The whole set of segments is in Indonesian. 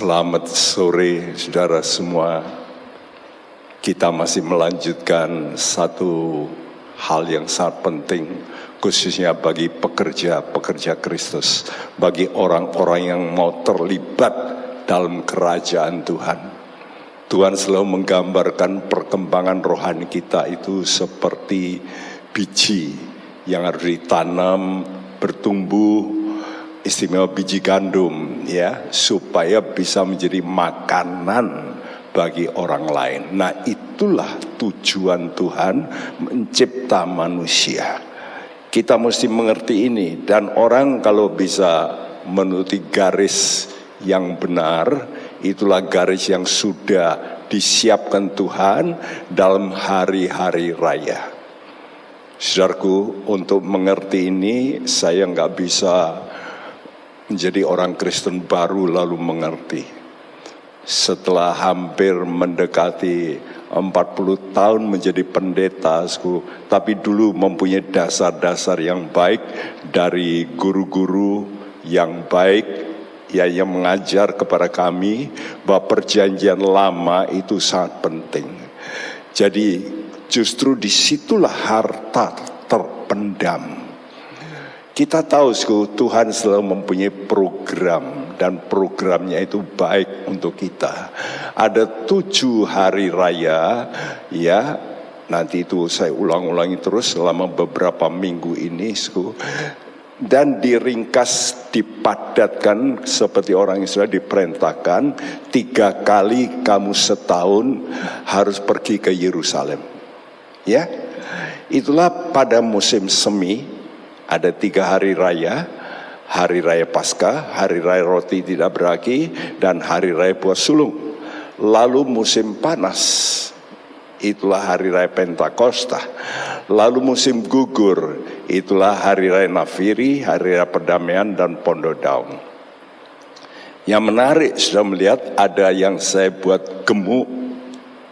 Selamat sore saudara semua. Kita masih melanjutkan satu hal yang sangat penting khususnya bagi pekerja-pekerja Kristus, bagi orang-orang yang mau terlibat dalam kerajaan Tuhan. Tuhan selalu menggambarkan perkembangan rohani kita itu seperti biji yang harus ditanam, bertumbuh, istimewa biji gandum ya supaya bisa menjadi makanan bagi orang lain. Nah, itulah tujuan Tuhan mencipta manusia. Kita mesti mengerti ini dan orang kalau bisa menuruti garis yang benar, itulah garis yang sudah disiapkan Tuhan dalam hari-hari raya. Saudaraku, untuk mengerti ini saya nggak bisa menjadi orang Kristen baru lalu mengerti. Setelah hampir mendekati 40 tahun menjadi pendeta, tapi dulu mempunyai dasar-dasar yang baik dari guru-guru yang baik ya yang mengajar kepada kami bahwa perjanjian lama itu sangat penting. Jadi justru di situlah harta terpendam kita tahu Tuhan selalu mempunyai program dan programnya itu baik untuk kita. Ada tujuh hari raya ya. Nanti itu saya ulang-ulangi terus selama beberapa minggu ini dan diringkas dipadatkan seperti orang Israel diperintahkan tiga kali kamu setahun harus pergi ke Yerusalem. Ya itulah pada musim semi ada tiga hari raya, hari raya Paskah, hari raya roti tidak beragi, dan hari raya puas sulung. Lalu musim panas, itulah hari raya Pentakosta. Lalu musim gugur, itulah hari raya Nafiri, hari raya perdamaian dan Pondo Daun. Yang menarik sudah melihat ada yang saya buat gemuk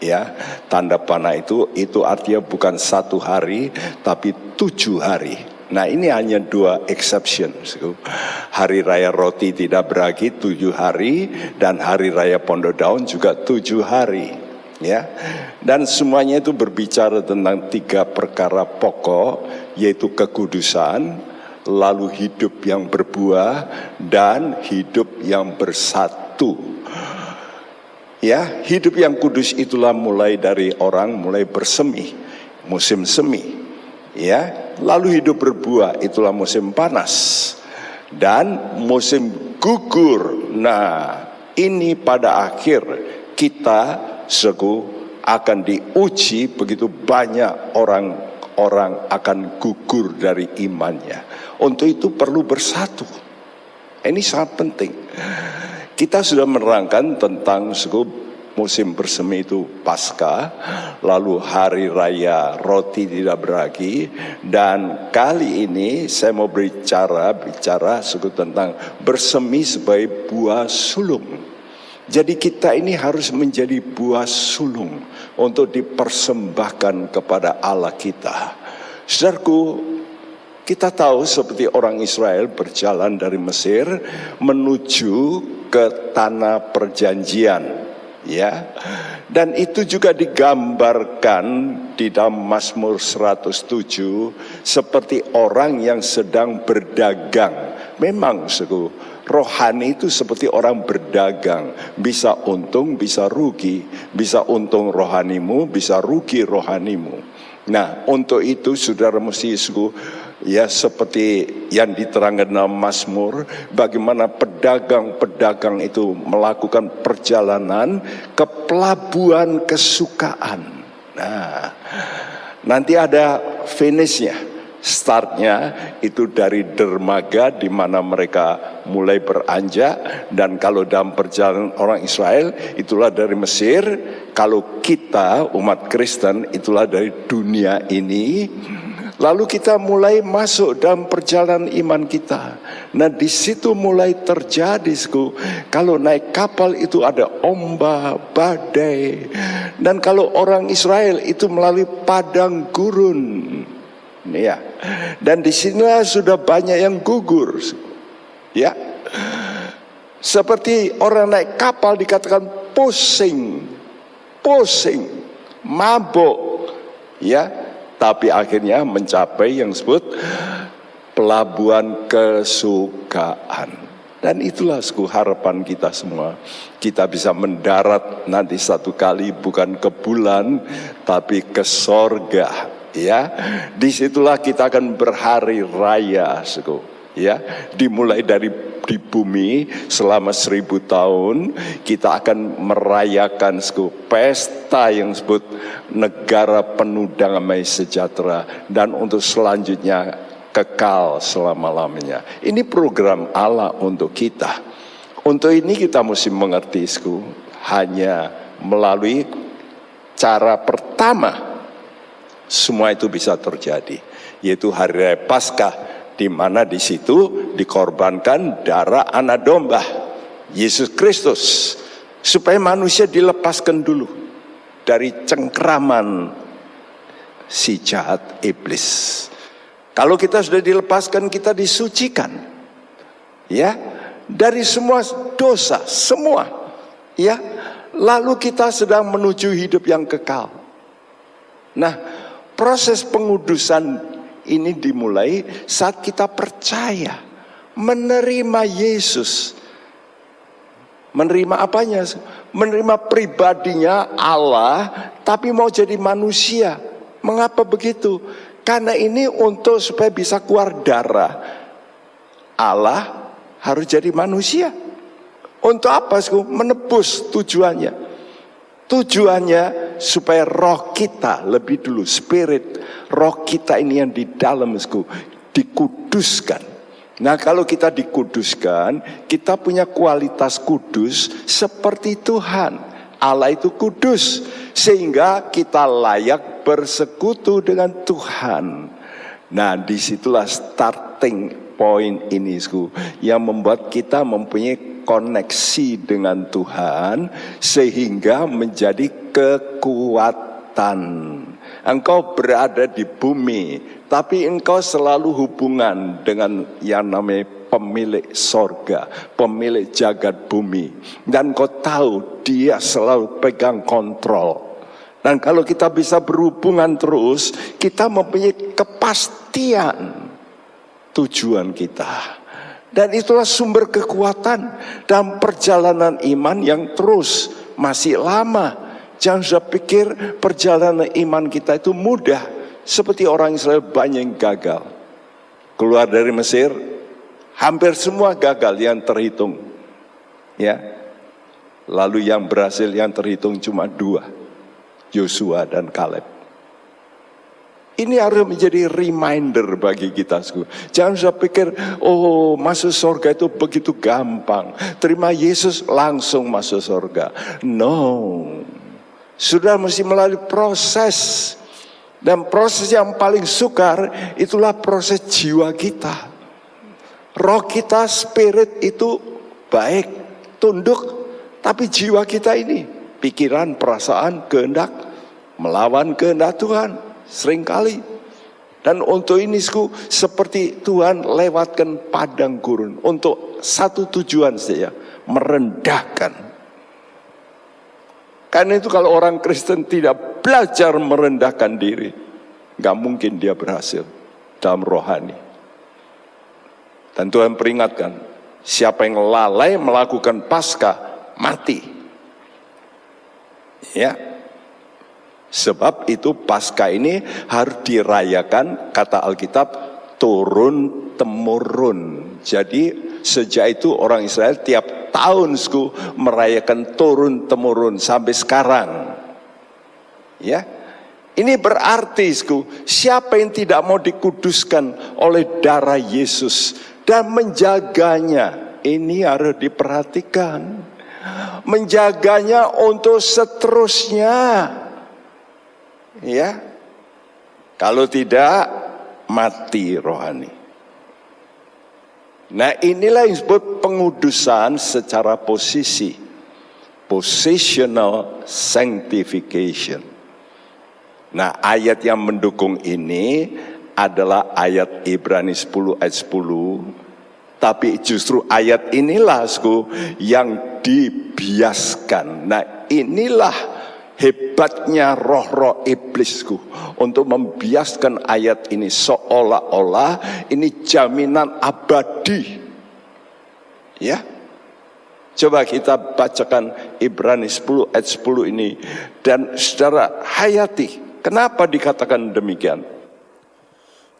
ya tanda panah itu itu artinya bukan satu hari tapi tujuh hari Nah ini hanya dua exception. Hari Raya Roti tidak beragi tujuh hari dan Hari Raya Pondo Daun juga tujuh hari. Ya, dan semuanya itu berbicara tentang tiga perkara pokok, yaitu kekudusan, lalu hidup yang berbuah dan hidup yang bersatu. Ya, hidup yang kudus itulah mulai dari orang mulai bersemi, musim semi. Ya, lalu hidup berbuah itulah musim panas dan musim gugur. Nah, ini pada akhir kita segu akan diuji begitu banyak orang-orang akan gugur dari imannya. Untuk itu perlu bersatu. Ini sangat penting. Kita sudah menerangkan tentang segu musim bersemi itu pasca, lalu hari raya roti tidak beragi, dan kali ini saya mau bicara bicara tentang bersemi sebagai buah sulung. Jadi kita ini harus menjadi buah sulung untuk dipersembahkan kepada Allah kita. Saudaraku, kita tahu seperti orang Israel berjalan dari Mesir menuju ke tanah perjanjian ya. Dan itu juga digambarkan di dalam Mazmur 107 seperti orang yang sedang berdagang. Memang suku rohani itu seperti orang berdagang, bisa untung, bisa rugi, bisa untung rohanimu, bisa rugi rohanimu. Nah, untuk itu saudara mesti suku ya seperti yang diterangkan dalam Mazmur bagaimana pedagang-pedagang itu melakukan perjalanan ke pelabuhan kesukaan. Nah, nanti ada finishnya. Startnya itu dari dermaga di mana mereka mulai beranjak dan kalau dalam perjalanan orang Israel itulah dari Mesir, kalau kita umat Kristen itulah dari dunia ini Lalu kita mulai masuk dalam perjalanan iman kita. Nah di situ mulai terjadi, kalau naik kapal itu ada ombak, badai, dan kalau orang Israel itu melalui padang gurun, ya. Dan di sini sudah banyak yang gugur, ya. Seperti orang naik kapal dikatakan pusing, pusing, mabuk, ya. Tapi akhirnya mencapai yang disebut pelabuhan kesukaan. Dan itulah suku harapan kita semua. Kita bisa mendarat nanti satu kali bukan ke bulan, tapi ke sorga. Ya, di situlah kita akan berhari raya, suku. Ya, dimulai dari di bumi selama seribu tahun kita akan merayakan pesta yang disebut negara penuh damai sejahtera dan untuk selanjutnya kekal selama-lamanya. Ini program Allah untuk kita. Untuk ini kita mesti mengerti sku, hanya melalui cara pertama semua itu bisa terjadi, yaitu hari Paskah di mana di situ dikorbankan darah anak domba Yesus Kristus supaya manusia dilepaskan dulu dari cengkraman si jahat iblis. Kalau kita sudah dilepaskan, kita disucikan. Ya, dari semua dosa, semua. Ya, lalu kita sedang menuju hidup yang kekal. Nah, proses pengudusan ini dimulai saat kita percaya menerima Yesus. Menerima apanya? Menerima pribadinya Allah, tapi mau jadi manusia. Mengapa begitu? Karena ini untuk supaya bisa keluar darah. Allah harus jadi manusia. Untuk apa? Menebus tujuannya. Tujuannya supaya roh kita lebih dulu spirit roh kita ini yang di dalam dikuduskan. Nah kalau kita dikuduskan, kita punya kualitas kudus seperti Tuhan. Allah itu kudus sehingga kita layak bersekutu dengan Tuhan. Nah, di situlah starting point ini, yang membuat kita mempunyai koneksi dengan Tuhan sehingga menjadi kekuatan. Engkau berada di bumi, tapi engkau selalu hubungan dengan yang namanya pemilik sorga, pemilik jagat bumi. Dan kau tahu dia selalu pegang kontrol. Dan kalau kita bisa berhubungan terus, kita mempunyai kepastian tujuan kita. Dan itulah sumber kekuatan dan perjalanan iman yang terus masih lama. Jangan sudah pikir perjalanan iman kita itu mudah. Seperti orang Israel banyak yang gagal. Keluar dari Mesir, Hampir semua gagal yang terhitung. Ya. Lalu yang berhasil yang terhitung cuma dua. Yosua dan Kaleb. Ini harus menjadi reminder bagi kita. Jangan saya pikir, oh masuk surga itu begitu gampang. Terima Yesus langsung masuk surga. No. Sudah mesti melalui proses. Dan proses yang paling sukar itulah proses jiwa kita. Roh kita, spirit itu baik, tunduk. Tapi jiwa kita ini, pikiran, perasaan, kehendak, melawan kehendak Tuhan. Seringkali. Dan untuk ini seperti Tuhan lewatkan padang gurun. Untuk satu tujuan saja, merendahkan. Karena itu kalau orang Kristen tidak belajar merendahkan diri, nggak mungkin dia berhasil dalam rohani. Dan Tuhan peringatkan, siapa yang lalai melakukan pasca mati. Ya. Sebab itu pasca ini harus dirayakan kata Alkitab turun temurun. Jadi sejak itu orang Israel tiap tahun sku merayakan turun temurun sampai sekarang. Ya. Ini berarti sku, siapa yang tidak mau dikuduskan oleh darah Yesus dan menjaganya. Ini harus diperhatikan. Menjaganya untuk seterusnya. Ya. Kalau tidak mati rohani. Nah inilah yang disebut pengudusan secara posisi. Positional sanctification. Nah ayat yang mendukung ini adalah ayat Ibrani 10 ayat 10 Tapi justru ayat inilah sku, yang dibiaskan. Nah inilah hebatnya roh-roh iblisku untuk membiaskan ayat ini seolah-olah ini jaminan abadi. Ya. Coba kita bacakan Ibrani 10 ayat 10 ini dan secara hayati. Kenapa dikatakan demikian?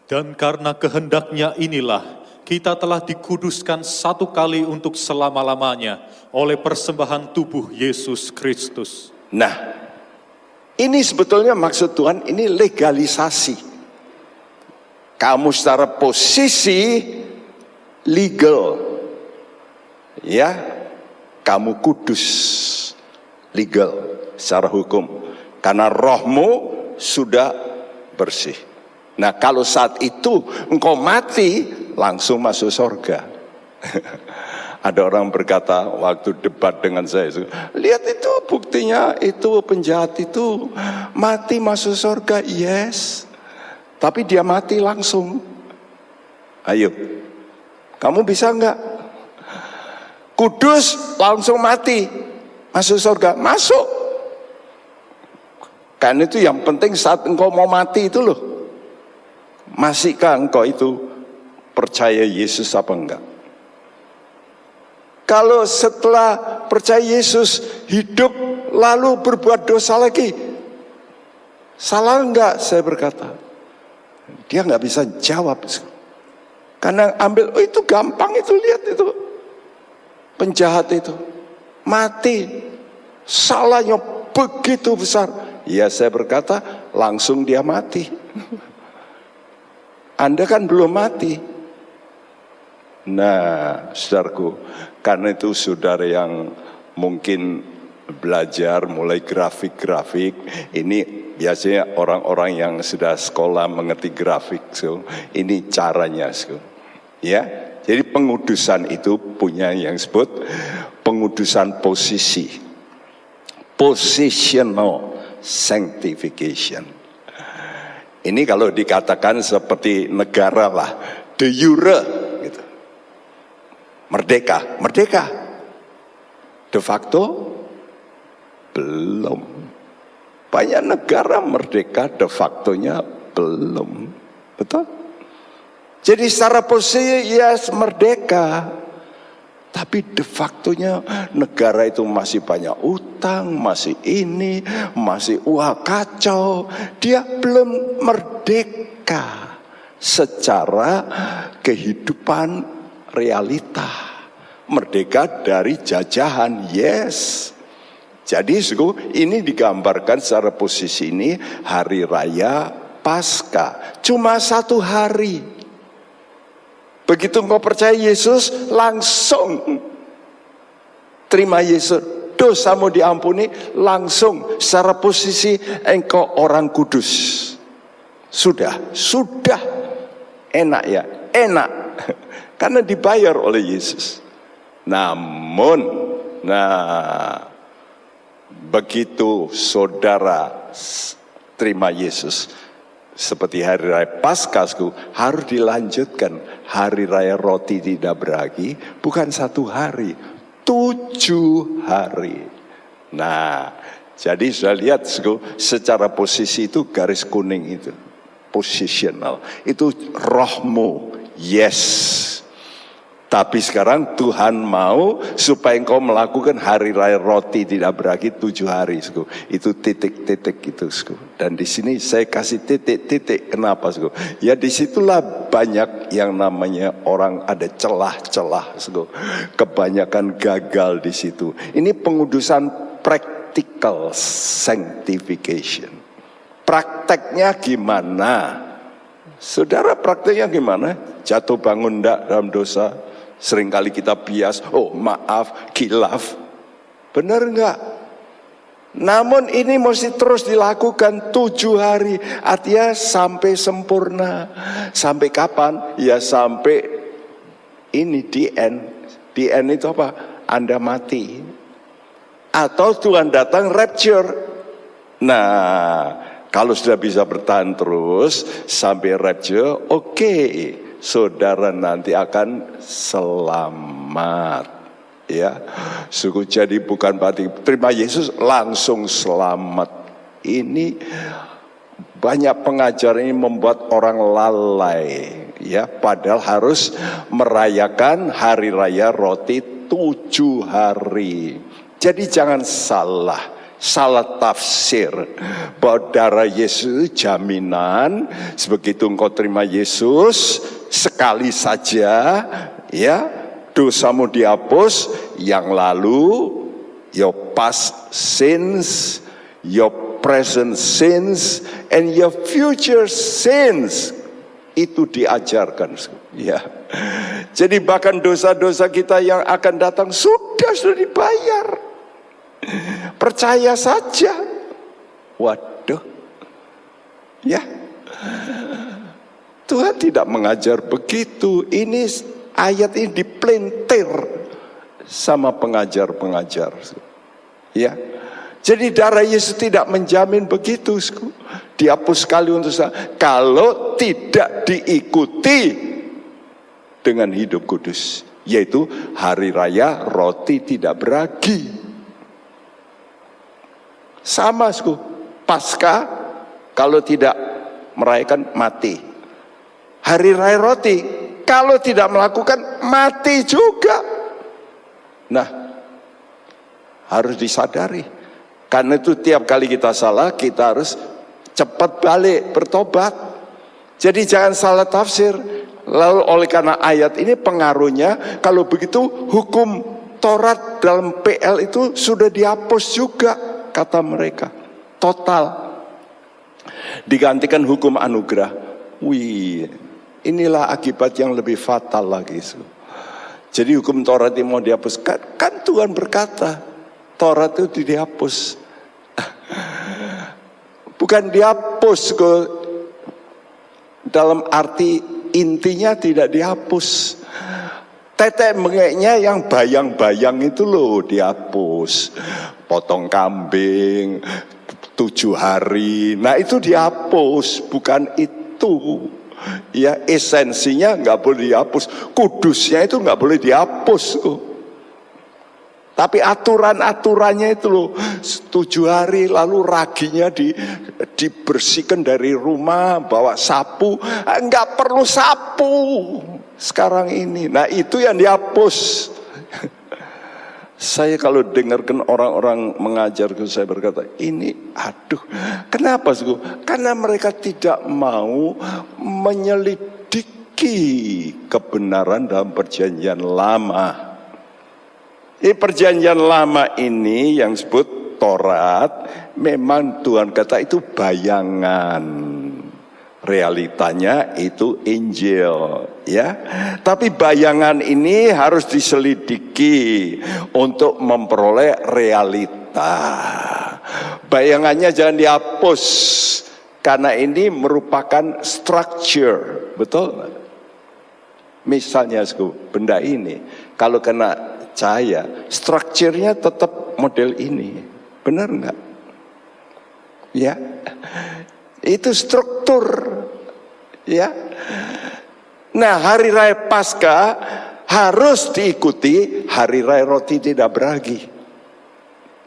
Dan karena kehendaknya inilah kita telah dikuduskan satu kali untuk selama-lamanya oleh persembahan tubuh Yesus Kristus. Nah, ini sebetulnya maksud Tuhan ini legalisasi. Kamu secara posisi legal. Ya, kamu kudus legal secara hukum karena rohmu sudah bersih. Nah, kalau saat itu engkau mati, langsung masuk surga. Ada orang berkata waktu debat dengan saya, lihat itu buktinya itu penjahat itu mati masuk surga, yes. Tapi dia mati langsung. Ayo, kamu bisa enggak? Kudus langsung mati, masuk surga, masuk. Kan itu yang penting saat engkau mau mati itu loh. Masihkah engkau itu percaya Yesus apa enggak. Kalau setelah percaya Yesus hidup lalu berbuat dosa lagi, salah enggak saya berkata. Dia enggak bisa jawab. Karena ambil, oh itu gampang itu lihat itu. Penjahat itu. Mati. Salahnya begitu besar. Ya saya berkata langsung dia mati. Anda kan belum mati. Nah, saudaraku, karena itu saudara yang mungkin belajar mulai grafik-grafik, ini biasanya orang-orang yang sudah sekolah mengerti grafik, so ini caranya, so. ya. Jadi pengudusan itu punya yang disebut pengudusan posisi, positional sanctification. Ini kalau dikatakan seperti negara lah, de jure Merdeka, merdeka. De facto belum. Banyak negara merdeka de factonya belum. Betul? Jadi secara posisi yes, merdeka. Tapi de factonya negara itu masih banyak utang, masih ini, masih wah kacau. Dia belum merdeka secara kehidupan realita. Merdeka dari jajahan, yes. Jadi ini digambarkan secara posisi ini hari raya pasca. Cuma satu hari. Begitu engkau percaya Yesus, langsung terima Yesus. Dosamu diampuni, langsung secara posisi engkau orang kudus. Sudah, sudah. Enak ya, enak. Karena dibayar oleh Yesus. Namun, nah, begitu saudara terima Yesus, seperti hari raya Paskasku harus dilanjutkan. Hari raya roti tidak beragi bukan satu hari tujuh hari. Nah jadi sudah lihat secara posisi itu garis kuning itu positional itu rohmu yes tapi sekarang Tuhan mau supaya engkau melakukan hari raya roti tidak berakhir tujuh hari. Sku. Itu titik-titik itu. Sku. Dan di sini saya kasih titik-titik. Kenapa? Sku? Ya di situlah banyak yang namanya orang ada celah-celah. Sku. Kebanyakan gagal di situ. Ini pengudusan practical sanctification. Prakteknya gimana? Saudara prakteknya gimana? Jatuh bangun ndak dalam dosa? Seringkali kita bias, oh maaf, kilaf. Benar enggak? Namun ini mesti terus dilakukan tujuh hari. Artinya sampai sempurna. Sampai kapan? Ya sampai ini di end. Di end itu apa? Anda mati. Atau Tuhan datang rapture. Nah, kalau sudah bisa bertahan terus sampai rapture, oke. Okay saudara nanti akan selamat. Ya, suku jadi bukan berarti terima Yesus langsung selamat. Ini banyak pengajar ini membuat orang lalai ya padahal harus merayakan hari raya roti tujuh hari jadi jangan salah salah tafsir bahwa darah Yesus jaminan sebegitu engkau terima Yesus sekali saja ya dosamu dihapus yang lalu your past sins your present sins and your future sins itu diajarkan. Ya. Jadi bahkan dosa-dosa kita yang akan datang sudah sudah dibayar. Percaya saja. Waduh. Ya Tuhan tidak mengajar begitu ini ayat ini dipelintir sama pengajar-pengajar ya jadi darah Yesus tidak menjamin begitu. Dihapus sekali untuk saya. Kalau tidak diikuti dengan hidup kudus. Yaitu hari raya roti tidak beragi. Sama sku. Pasca kalau tidak merayakan mati. Hari raya roti kalau tidak melakukan mati juga. Nah, harus disadari karena itu tiap kali kita salah, kita harus cepat balik, bertobat. Jadi jangan salah tafsir. Lalu oleh karena ayat ini pengaruhnya, kalau begitu hukum Taurat dalam PL itu sudah dihapus juga, kata mereka. Total. Digantikan hukum anugerah. Wih, inilah akibat yang lebih fatal lagi. Jadi hukum Taurat ini mau dihapus. Kan, kan Tuhan berkata, Taurat itu dihapus. Bukan dihapus ke dalam arti intinya tidak dihapus. Tetek mengeknya yang bayang-bayang itu loh dihapus. Potong kambing, tujuh hari. Nah itu dihapus, bukan itu. Ya esensinya nggak boleh dihapus. Kudusnya itu nggak boleh dihapus. Oh. Tapi aturan-aturannya itu loh, tujuh hari lalu raginya di, dibersihkan dari rumah, bawa sapu, enggak perlu sapu sekarang ini. Nah itu yang dihapus. Saya kalau dengarkan orang-orang mengajar saya berkata, ini aduh, kenapa sih? Karena mereka tidak mau menyelidiki kebenaran dalam perjanjian lama. Di perjanjian lama ini yang disebut Torat, memang Tuhan kata itu bayangan. Realitanya itu Injil, ya. Tapi bayangan ini harus diselidiki untuk memperoleh realita. Bayangannya jangan dihapus karena ini merupakan structure, betul? Misalnya, benda ini kalau kena cahaya, strukturnya tetap model ini. Benar nggak? Ya, itu struktur. Ya, nah hari raya pasca harus diikuti hari raya roti tidak beragi.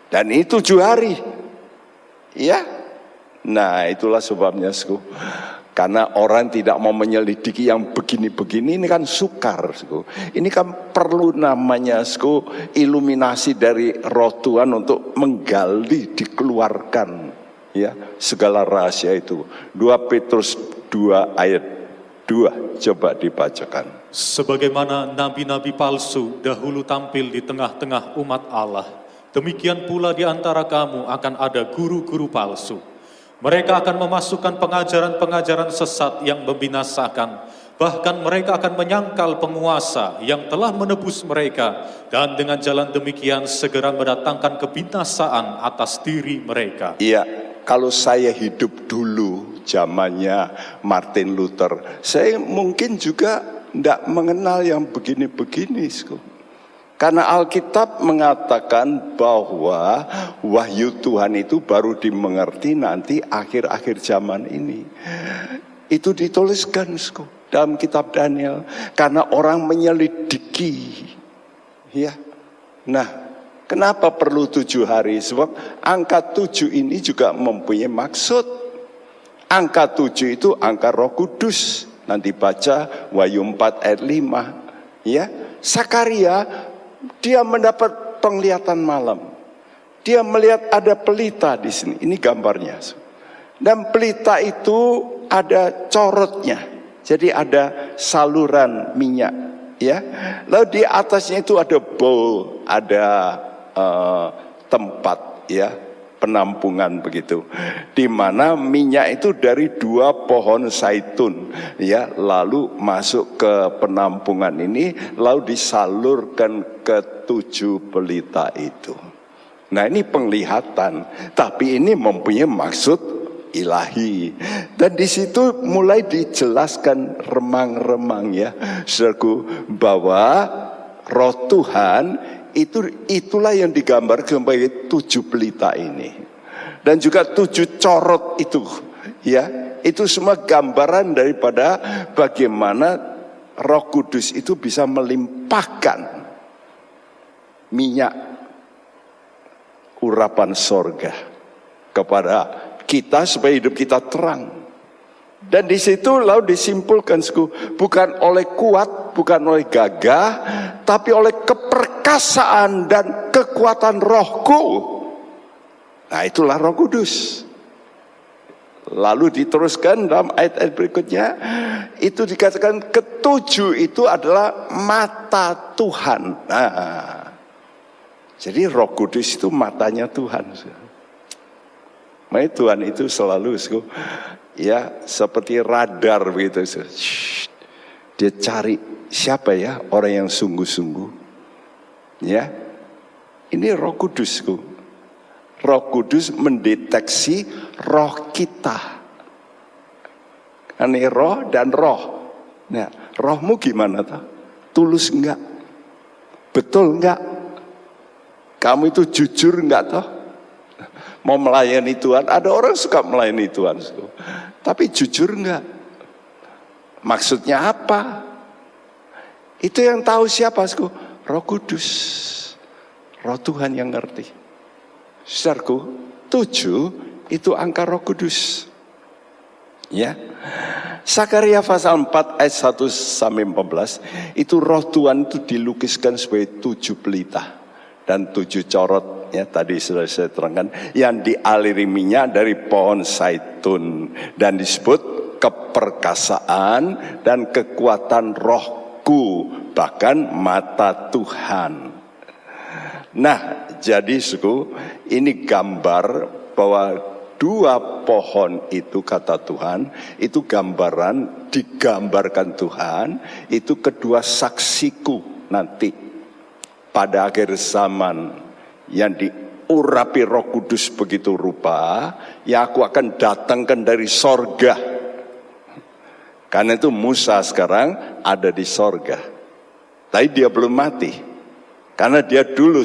Dan itu tujuh hari. Ya, nah itulah sebabnya. Karena orang tidak mau menyelidiki yang begini-begini ini kan sukar. Sku. Ini kan perlu namanya sku, iluminasi dari roh Tuhan untuk menggali, dikeluarkan ya segala rahasia itu. 2 Petrus 2 ayat 2 coba dibacakan. Sebagaimana nabi-nabi palsu dahulu tampil di tengah-tengah umat Allah, demikian pula di antara kamu akan ada guru-guru palsu mereka akan memasukkan pengajaran-pengajaran sesat yang membinasakan, bahkan mereka akan menyangkal penguasa yang telah menebus mereka, dan dengan jalan demikian segera mendatangkan kebinasaan atas diri mereka. Iya, kalau saya hidup dulu zamannya Martin Luther, saya mungkin juga tidak mengenal yang begini-begini. Karena Alkitab mengatakan bahwa wahyu Tuhan itu baru dimengerti nanti akhir-akhir zaman ini. Itu dituliskan dalam kitab Daniel karena orang menyelidiki. Ya. Nah, kenapa perlu tujuh hari? Sebab angka tujuh ini juga mempunyai maksud. Angka tujuh itu angka roh kudus. Nanti baca Wahyu 4 ayat 5. Ya, Sakaria dia mendapat penglihatan malam. Dia melihat ada pelita di sini. Ini gambarnya. Dan pelita itu ada corotnya. Jadi ada saluran minyak, ya. Lalu di atasnya itu ada bowl, ada uh, tempat, ya, penampungan begitu. Di mana minyak itu dari dua pohon zaitun, ya, lalu masuk ke penampungan ini, lalu disalurkan ke tujuh pelita itu. Nah ini penglihatan, tapi ini mempunyai maksud ilahi. Dan di situ mulai dijelaskan remang-remang ya, saudaraku, bahwa roh Tuhan itu itulah yang digambar sebagai tujuh pelita ini. Dan juga tujuh corot itu, ya, itu semua gambaran daripada bagaimana Roh Kudus itu bisa melimpahkan minyak urapan sorga kepada kita supaya hidup kita terang. Dan di situ lalu disimpulkan bukan oleh kuat, bukan oleh gagah, tapi oleh keperkasaan dan kekuatan rohku. Nah itulah roh kudus. Lalu diteruskan dalam ayat-ayat berikutnya, itu dikatakan ketujuh itu adalah mata Tuhan. Nah, jadi roh kudus itu matanya Tuhan. Makanya Tuhan itu selalu ya seperti radar begitu. Dia cari siapa ya orang yang sungguh-sungguh. Ya. Ini Roh Kudusku. Roh Kudus mendeteksi roh kita. Ini roh dan roh. Nah, rohmu gimana tuh? Tulus enggak? Betul enggak? Kamu itu jujur enggak toh? Mau melayani Tuhan. Ada orang suka melayani Tuhan. Tapi jujur enggak? Maksudnya apa? Itu yang tahu siapa? Roh Kudus. Roh Tuhan yang ngerti. Saudaraku, tujuh itu angka roh kudus. Ya. Sakaria pasal 4 ayat 1 sampai 14 itu roh Tuhan itu dilukiskan sebagai tujuh pelita dan tujuh corot ya tadi sudah saya terangkan yang dialiri minyak dari pohon zaitun dan disebut keperkasaan dan kekuatan rohku bahkan mata Tuhan. Nah, jadi suku ini gambar bahwa dua pohon itu kata Tuhan, itu gambaran digambarkan Tuhan, itu kedua saksiku nanti pada akhir zaman yang diurapi roh kudus begitu rupa, ya aku akan datangkan dari sorga. Karena itu Musa sekarang ada di sorga. Tapi dia belum mati. Karena dia dulu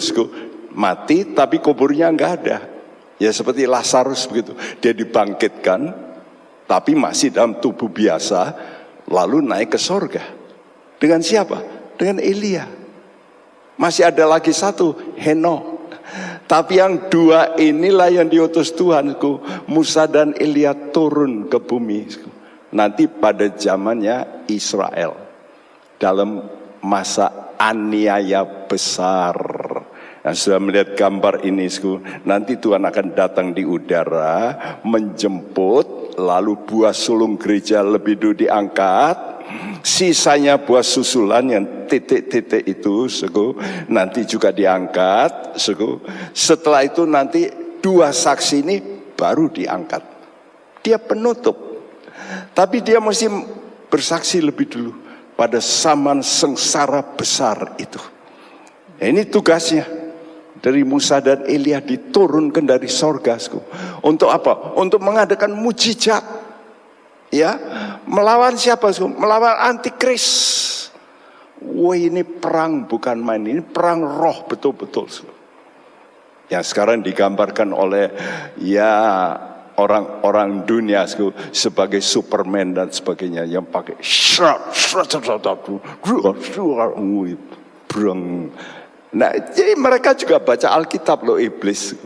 mati tapi kuburnya nggak ada. Ya seperti Lazarus begitu. Dia dibangkitkan tapi masih dalam tubuh biasa lalu naik ke sorga. Dengan siapa? Dengan Elia. Masih ada lagi satu, Henok. Tapi yang dua inilah yang diutus Tuhanku. Musa dan Elia turun ke bumi. Nanti pada zamannya Israel. Dalam masa aniaya besar. Nah, sudah melihat gambar ini, nanti Tuhan akan datang di udara, menjemput, lalu buah sulung gereja lebih dulu diangkat, Sisanya buah susulan yang titik-titik itu, suku, nanti juga diangkat, suku. Setelah itu nanti dua saksi ini baru diangkat. Dia penutup. Tapi dia mesti bersaksi lebih dulu pada zaman sengsara besar itu. Ini tugasnya dari Musa dan Elia diturunkan dari sorga. Untuk apa? Untuk mengadakan mujizat Ya, melawan siapa? Melawan antikris. Wah ini perang bukan main, ini perang roh betul-betul. Yang sekarang digambarkan oleh ya orang-orang dunia sebagai Superman dan sebagainya yang pakai shot, shot, shot, breng. Nah, jadi mereka juga baca Alkitab loh iblis.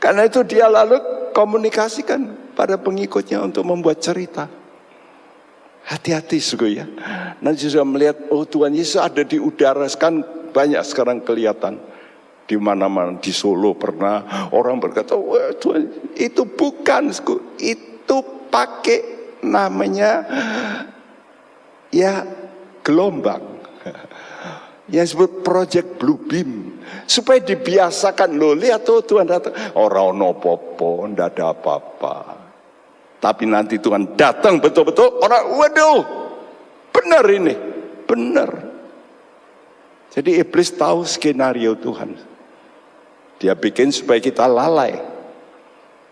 Karena itu dia lalu komunikasikan pada pengikutnya untuk membuat cerita. Hati-hati suku ya. Nanti sudah melihat, oh Tuhan Yesus ada di udara. Kan banyak sekarang kelihatan. Di mana-mana, di Solo pernah orang berkata, wah Tuhan itu bukan. Itu pakai namanya ya gelombang. Yang disebut Project Blue Beam. Supaya dibiasakan, loh lihat tuh Tuhan datang. Orang no popo, ndak ada apa-apa. Tapi nanti Tuhan datang betul-betul, orang waduh, benar ini, benar. Jadi iblis tahu skenario Tuhan. Dia bikin supaya kita lalai.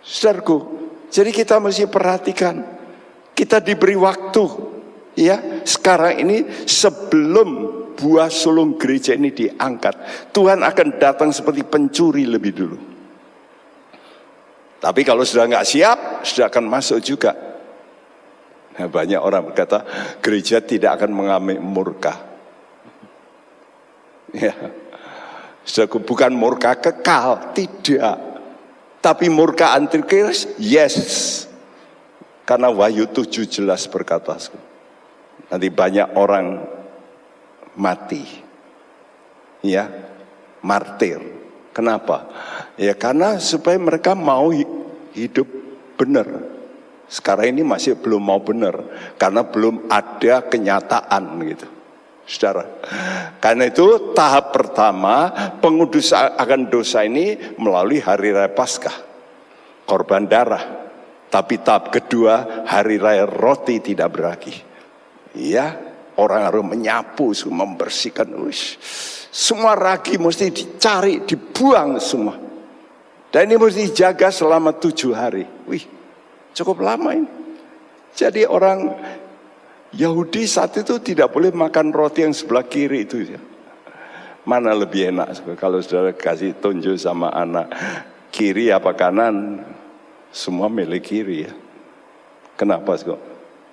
Saudaraku, jadi kita mesti perhatikan. Kita diberi waktu. Ya, sekarang ini sebelum buah sulung gereja ini diangkat, Tuhan akan datang seperti pencuri lebih dulu. Tapi kalau sudah nggak siap, sudah akan masuk juga. Nah, banyak orang berkata gereja tidak akan mengambil murka. Ya, bukan murka kekal, tidak. Tapi murka antikris, yes. Karena Wahyu 7 jelas berkata, nanti banyak orang mati. Ya, martir. Kenapa? Ya karena supaya mereka mau hidup benar. Sekarang ini masih belum mau benar karena belum ada kenyataan gitu. Saudara. Karena itu tahap pertama pengudus akan dosa ini melalui hari raya Paskah. Korban darah. Tapi tahap kedua hari raya roti tidak beragi. Ya, orang harus menyapu, membersihkan. Semua ragi mesti dicari, dibuang semua. Dan ini mesti dijaga selama tujuh hari. Wih, cukup lama ini. Jadi orang Yahudi saat itu tidak boleh makan roti yang sebelah kiri itu ya. Mana lebih enak kalau saudara kasih tunjuk sama anak kiri apa kanan semua milik kiri ya. Kenapa?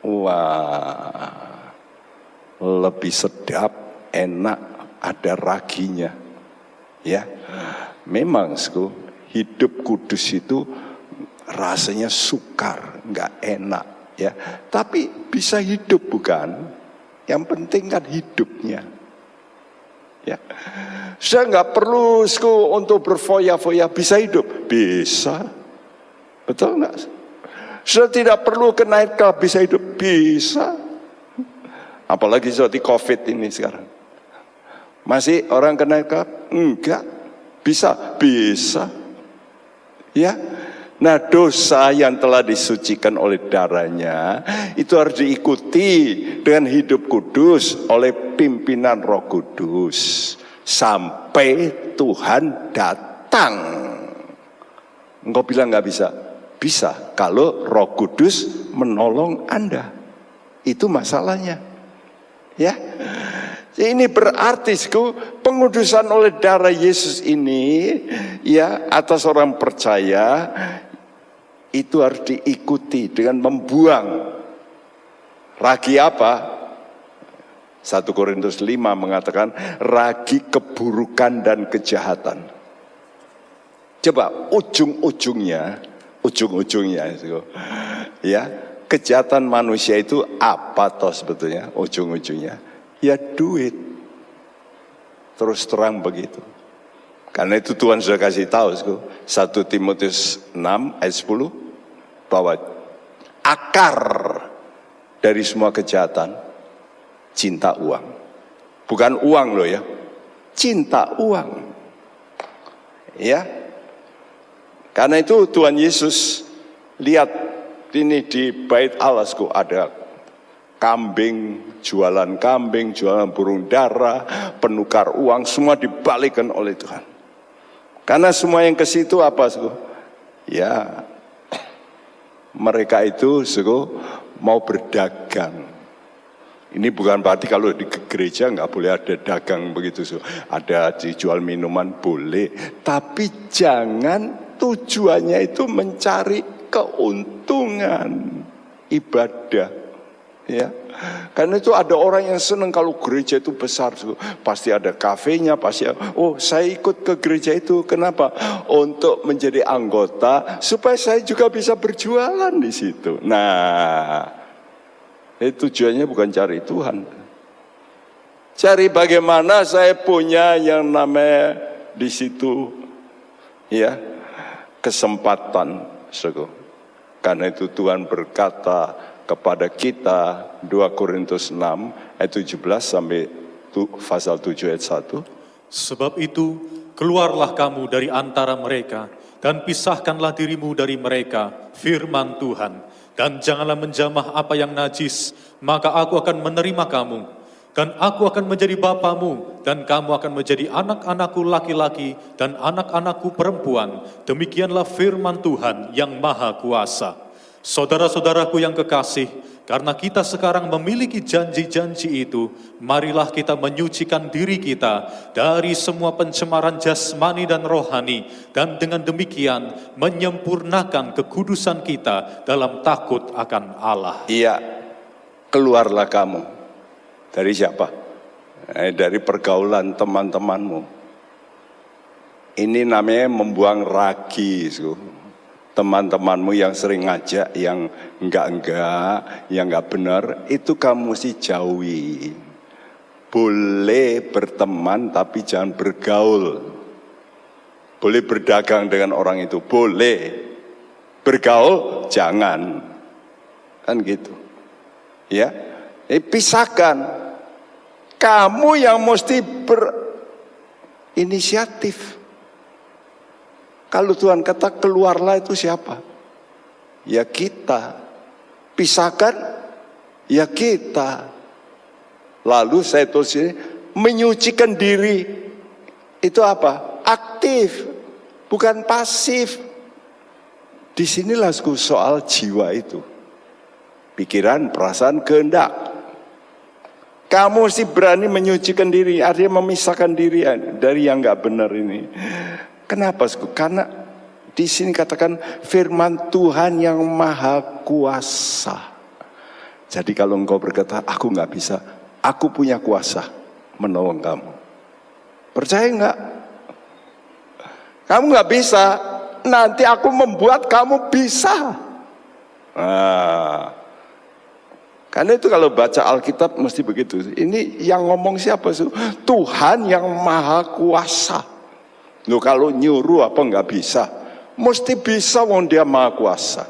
Wah, lebih sedap, enak, ada raginya. Ya, memang sku, hidup kudus itu rasanya sukar, nggak enak ya. Tapi bisa hidup bukan? Yang penting kan hidupnya. Ya. Saya nggak perlu sku untuk berfoya-foya bisa hidup, bisa. Betul nggak? Saya tidak perlu kenaikan bisa hidup, bisa. Apalagi seperti COVID ini sekarang. Masih orang kenaikan? Enggak. Bisa, bisa. Ya, Nah dosa yang telah disucikan oleh darahnya itu harus diikuti dengan hidup kudus oleh pimpinan roh kudus. Sampai Tuhan datang. Engkau bilang nggak bisa? Bisa kalau roh kudus menolong Anda. Itu masalahnya. Ya. Ini berarti pengudusan oleh darah Yesus ini ya atas orang percaya itu harus diikuti dengan membuang ragi apa? 1 Korintus 5 mengatakan ragi keburukan dan kejahatan. Coba ujung-ujungnya, ujung-ujungnya itu ya, kejahatan manusia itu apa toh sebetulnya ujung-ujungnya? Ya duit. Terus terang begitu. Karena itu Tuhan sudah kasih tahu 1 Timotius 6 ayat 10 bahwa akar dari semua kejahatan cinta uang. Bukan uang loh ya. Cinta uang. Ya. Karena itu Tuhan Yesus lihat ini di bait Allah ada kambing, jualan kambing, jualan burung dara, penukar uang, semua dibalikan oleh Tuhan. Karena semua yang ke situ apa? Ya, mereka itu suku mau berdagang. Ini bukan berarti kalau di gereja nggak boleh ada dagang begitu, so. ada dijual minuman boleh, tapi jangan tujuannya itu mencari keuntungan ibadah. Ya, karena itu ada orang yang senang kalau gereja itu besar, pasti ada kafenya, pasti. Oh, saya ikut ke gereja itu, kenapa? Untuk menjadi anggota supaya saya juga bisa berjualan di situ. Nah, itu tujuannya bukan cari Tuhan, cari bagaimana saya punya yang namanya di situ, ya kesempatan, Karena itu Tuhan berkata, kepada kita 2 Korintus 6 ayat 17 sampai pasal 7 ayat 1. Sebab itu keluarlah kamu dari antara mereka dan pisahkanlah dirimu dari mereka firman Tuhan dan janganlah menjamah apa yang najis maka aku akan menerima kamu dan aku akan menjadi bapamu dan kamu akan menjadi anak-anakku laki-laki dan anak-anakku perempuan demikianlah firman Tuhan yang maha kuasa Saudara-saudaraku yang kekasih, karena kita sekarang memiliki janji-janji itu, marilah kita menyucikan diri kita dari semua pencemaran jasmani dan rohani, dan dengan demikian menyempurnakan kekudusan kita dalam takut akan Allah. Iya, keluarlah kamu. Dari siapa? Eh, dari pergaulan teman-temanmu. Ini namanya membuang ragi. So teman-temanmu yang sering ngajak yang enggak-enggak, yang enggak benar, itu kamu mesti jauhi. Boleh berteman tapi jangan bergaul. Boleh berdagang dengan orang itu, boleh. Bergaul jangan. Kan gitu. Ya. Eh, pisahkan. Kamu yang mesti berinisiatif. Kalau Tuhan kata keluarlah itu siapa? Ya kita. Pisahkan? Ya kita. Lalu saya tulis ini, menyucikan diri. Itu apa? Aktif. Bukan pasif. Di sinilah soal jiwa itu. Pikiran, perasaan, kehendak. Kamu mesti berani menyucikan diri, artinya memisahkan diri dari yang nggak benar ini. Kenapa? Karena di sini katakan firman Tuhan yang maha kuasa. Jadi kalau engkau berkata, aku nggak bisa, aku punya kuasa menolong kamu. Percaya nggak? Kamu nggak bisa, nanti aku membuat kamu bisa. Nah, karena itu kalau baca Alkitab mesti begitu. Ini yang ngomong siapa sih? Tuhan yang maha kuasa. Lo kalau nyuruh apa nggak bisa? Mesti bisa wong dia maha kuasa.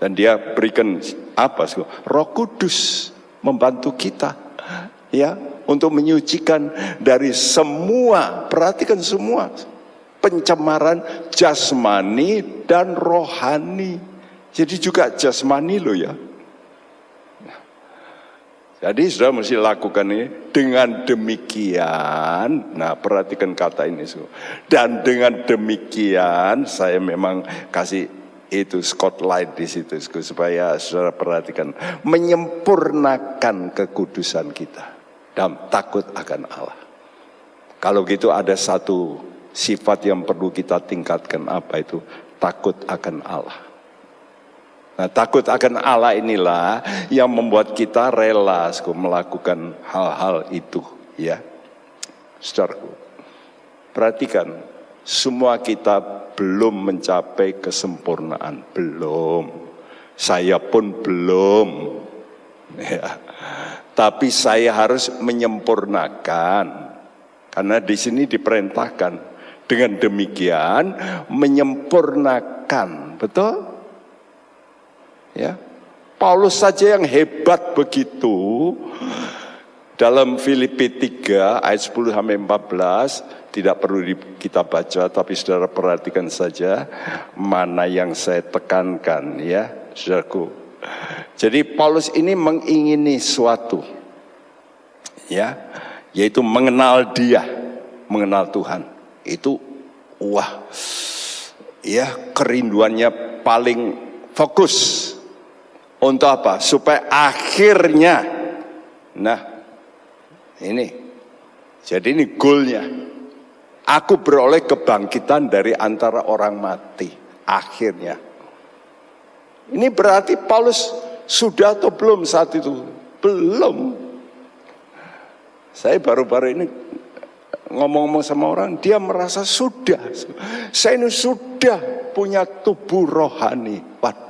Dan dia berikan apa sih? Roh Kudus membantu kita. Ya, untuk menyucikan dari semua, perhatikan semua pencemaran jasmani dan rohani. Jadi juga jasmani lo ya. Jadi sudah mesti lakukan ini dengan demikian. Nah perhatikan kata ini semua. Dan dengan demikian saya memang kasih itu spotlight di situ supaya saudara perhatikan menyempurnakan kekudusan kita dan takut akan Allah. Kalau gitu ada satu sifat yang perlu kita tingkatkan apa itu takut akan Allah. Nah, takut akan Allah inilah yang membuat kita rela melakukan hal-hal itu, ya. Saudaraku, perhatikan, semua kita belum mencapai kesempurnaan, belum. Saya pun belum. Ya. Tapi saya harus menyempurnakan. Karena di sini diperintahkan dengan demikian menyempurnakan, betul? Ya. Paulus saja yang hebat begitu dalam Filipi 3 ayat 10 sampai 14 tidak perlu kita baca tapi saudara perhatikan saja mana yang saya tekankan ya saudaraku. Jadi Paulus ini mengingini suatu ya yaitu mengenal dia, mengenal Tuhan. Itu wah ya kerinduannya paling fokus untuk apa? Supaya akhirnya, nah ini, jadi ini goalnya. Aku beroleh kebangkitan dari antara orang mati. Akhirnya. Ini berarti Paulus sudah atau belum saat itu? Belum. Saya baru-baru ini ngomong-ngomong sama orang, dia merasa sudah. Saya ini sudah punya tubuh rohani. Waduh.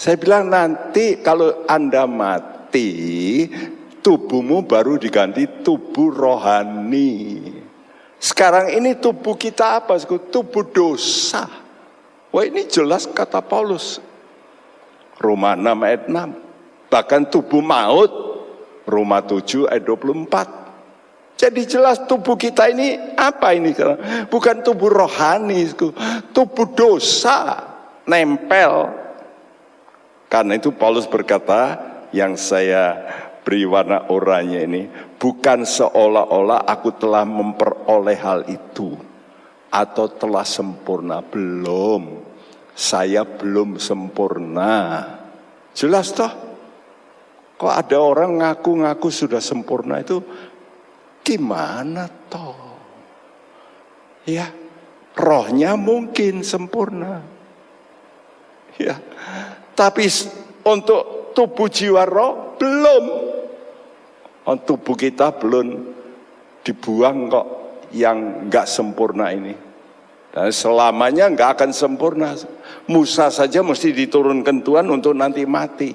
Saya bilang nanti kalau Anda mati, tubuhmu baru diganti tubuh rohani. Sekarang ini tubuh kita apa? Tubuh dosa. Wah ini jelas kata Paulus. Roma 6 ayat 6. Bahkan tubuh maut. Roma 7 ayat 24. Jadi jelas tubuh kita ini apa ini? Bukan tubuh rohani. Tubuh dosa. Nempel. Karena itu Paulus berkata, yang saya beri warna oranye ini bukan seolah-olah aku telah memperoleh hal itu atau telah sempurna. Belum. Saya belum sempurna. Jelas toh? Kok ada orang ngaku-ngaku sudah sempurna itu? Gimana toh? Ya rohnya mungkin sempurna. Ya tapi untuk tubuh jiwa roh belum Oh, tubuh kita belum dibuang kok yang nggak sempurna ini. Dan selamanya nggak akan sempurna. Musa saja mesti diturunkan Tuhan untuk nanti mati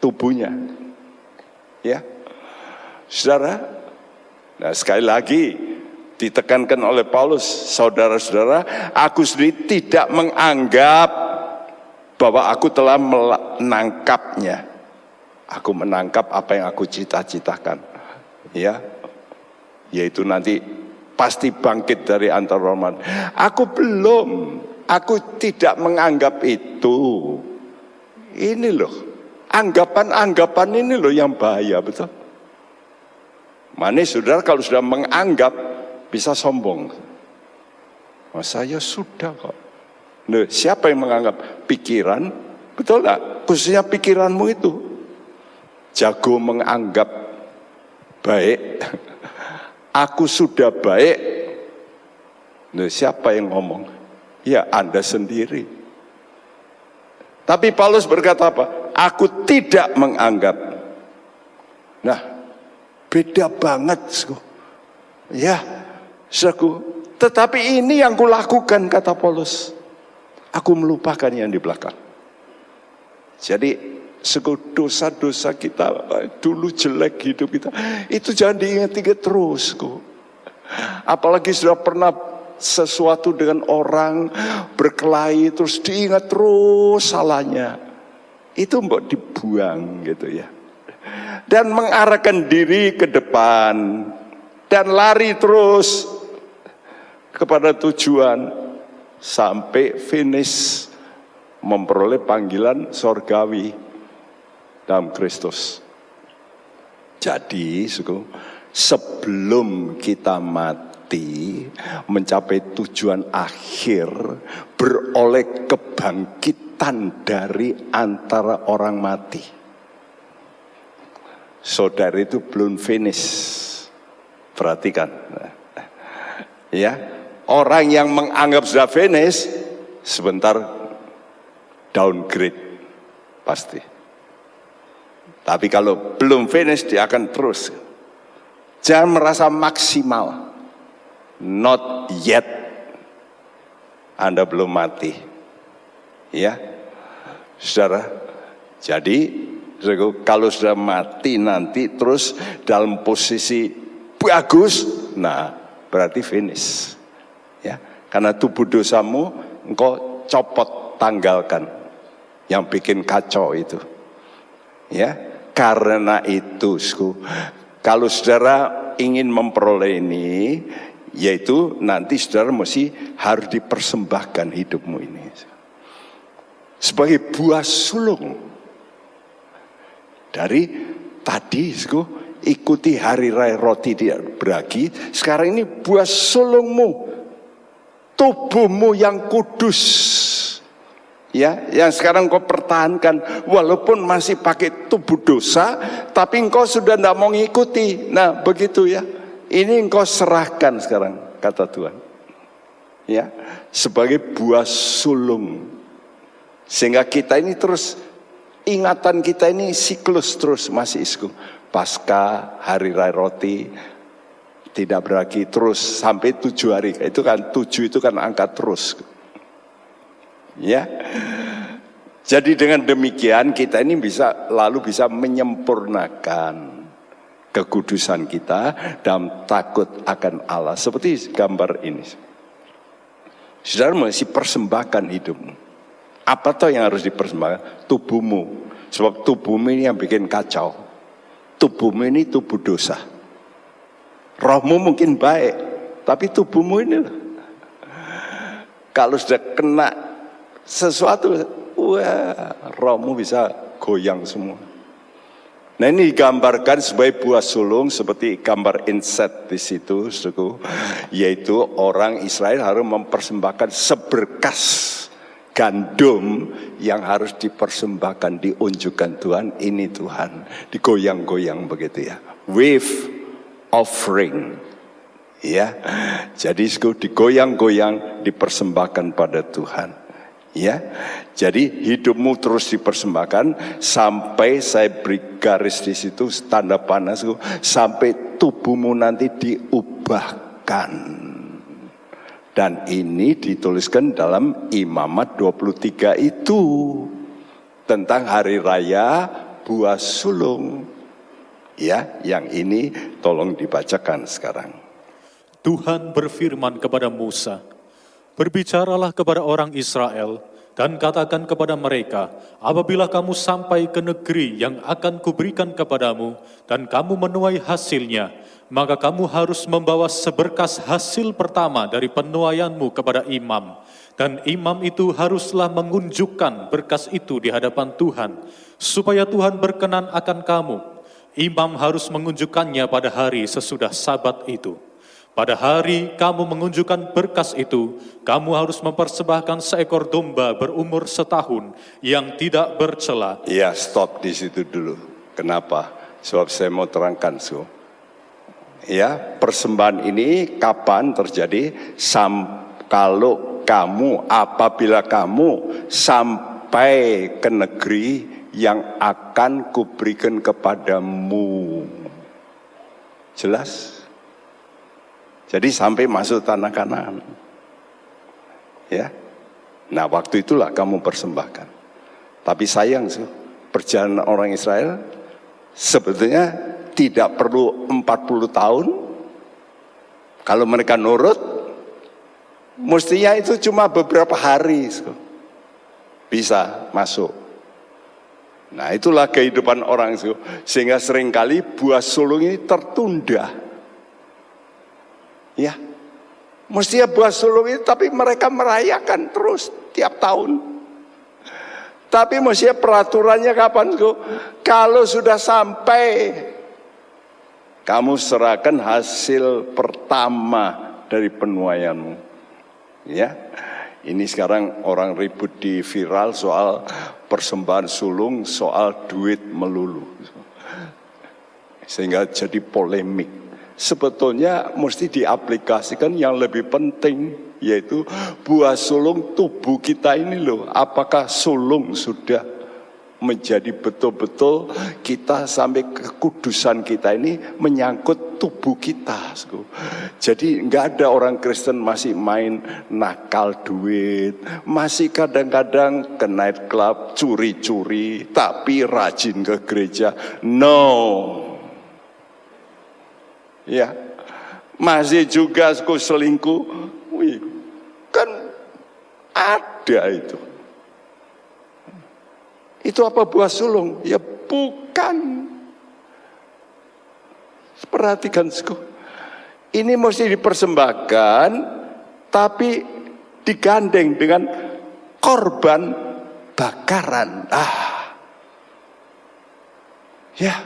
tubuhnya. Ya, saudara. Nah sekali lagi ditekankan oleh Paulus, saudara-saudara, aku sendiri tidak menganggap bahwa aku telah menangkapnya. Aku menangkap apa yang aku cita-citakan. Ya. Yaitu nanti pasti bangkit dari antara roman. Aku belum. Aku tidak menganggap itu. Ini loh. Anggapan-anggapan ini loh yang bahaya, betul? Mana saudara kalau sudah menganggap bisa sombong. Oh, saya sudah kok. Loh, siapa yang menganggap pikiran? Betul tak? Khususnya pikiranmu itu jago menganggap baik, aku sudah baik. Nah, siapa yang ngomong? Ya Anda sendiri. Tapi Paulus berkata apa? Aku tidak menganggap. Nah, beda banget. Ya, saku. Tetapi ini yang kulakukan kata Paulus. Aku melupakan yang di belakang. Jadi dosa-dosa kita dulu jelek hidup kita. Itu jangan diingat-ingat terus kok. Apalagi sudah pernah sesuatu dengan orang berkelahi terus diingat terus salahnya. Itu mbok dibuang gitu ya. Dan mengarahkan diri ke depan dan lari terus kepada tujuan sampai finish memperoleh panggilan sorgawi dalam Kristus. Jadi, suku, sebelum kita mati mencapai tujuan akhir beroleh kebangkitan dari antara orang mati. Saudara itu belum finish. Perhatikan. Ya, orang yang menganggap sudah finish sebentar downgrade pasti. Tapi kalau belum finish dia akan terus. Jangan merasa maksimal. Not yet. Anda belum mati. Ya. Saudara, jadi kalau sudah mati nanti terus dalam posisi bagus, nah berarti finish. Ya, karena tubuh dosamu engkau copot tanggalkan yang bikin kacau itu. Ya, karena itu, kalau saudara ingin memperoleh ini, yaitu nanti saudara mesti harus dipersembahkan hidupmu ini. Sebagai buah sulung. Dari tadi, ikuti hari raya roti tidak beragi. Sekarang ini buah sulungmu. Tubuhmu yang kudus. Ya, yang sekarang kau pertahankan walaupun masih pakai tubuh dosa, tapi engkau sudah tidak mau ngikuti. Nah, begitu ya. Ini engkau serahkan sekarang, kata Tuhan. Ya, sebagai buah sulung. Sehingga kita ini terus ingatan kita ini siklus terus masih isku. Pasca hari raya roti tidak berarti terus sampai tujuh hari. Itu kan tujuh itu kan angka terus. Ya. Jadi dengan demikian kita ini bisa lalu bisa menyempurnakan kekudusan kita dalam takut akan Allah. Seperti gambar ini. Saudara masih persembahkan hidupmu. Apa toh yang harus dipersembahkan? Tubuhmu. Sebab tubuhmu ini yang bikin kacau. Tubuhmu ini tubuh dosa. Rohmu mungkin baik, tapi tubuhmu ini loh. Kalau sudah kena sesuatu, wah, rohmu bisa goyang semua. Nah ini digambarkan sebagai buah sulung seperti gambar inset di situ, suku, yaitu orang Israel harus mempersembahkan seberkas gandum yang harus dipersembahkan, diunjukkan Tuhan, ini Tuhan, digoyang-goyang begitu ya. Wave offering. Ya, jadi digoyang-goyang dipersembahkan pada Tuhan. Ya, jadi hidupmu terus dipersembahkan sampai saya beri garis di situ tanda panas sampai tubuhmu nanti diubahkan. Dan ini dituliskan dalam Imamat 23 itu tentang hari raya buah sulung. Ya, yang ini tolong dibacakan sekarang. Tuhan berfirman kepada Musa, Berbicaralah kepada orang Israel dan katakan kepada mereka, apabila kamu sampai ke negeri yang akan kuberikan kepadamu dan kamu menuai hasilnya, maka kamu harus membawa seberkas hasil pertama dari penuaianmu kepada imam. Dan imam itu haruslah mengunjukkan berkas itu di hadapan Tuhan, supaya Tuhan berkenan akan kamu. Imam harus mengunjukkannya pada hari sesudah sabat itu. Pada hari kamu mengunjukkan berkas itu, kamu harus mempersembahkan seekor domba berumur setahun yang tidak bercela. Ya, stop di situ dulu. Kenapa? Sebab saya mau terangkan, so. Ya, persembahan ini kapan terjadi? Sam kalau kamu, apabila kamu sampai ke negeri yang akan kuberikan kepadamu. Jelas? Jadi sampai masuk tanah kanan. Ya. Nah waktu itulah kamu persembahkan. Tapi sayang sih, perjalanan orang Israel sebetulnya tidak perlu 40 tahun. Kalau mereka nurut, mestinya itu cuma beberapa hari. Bisa masuk. Nah itulah kehidupan orang itu. Sehingga sering kali buah sulung ini tertunda. Ya, mestinya buah sulung itu tapi mereka merayakan terus tiap tahun. Tapi mestinya peraturannya kapan? Kalau sudah sampai kamu serahkan hasil pertama dari penuaianmu. Ya. Ini sekarang orang ribut di viral soal persembahan sulung, soal duit melulu. Sehingga jadi polemik sebetulnya mesti diaplikasikan yang lebih penting yaitu buah sulung tubuh kita ini loh apakah sulung sudah menjadi betul-betul kita sampai kekudusan kita ini menyangkut tubuh kita. Jadi nggak ada orang Kristen masih main nakal duit, masih kadang-kadang ke night club curi-curi, tapi rajin ke gereja. No, Ya. Masih juga selingkuh. Wih, kan ada itu. Itu apa buah sulung? Ya bukan. Perhatikan suku. Ini mesti dipersembahkan tapi digandeng dengan korban bakaran. Ah. Ya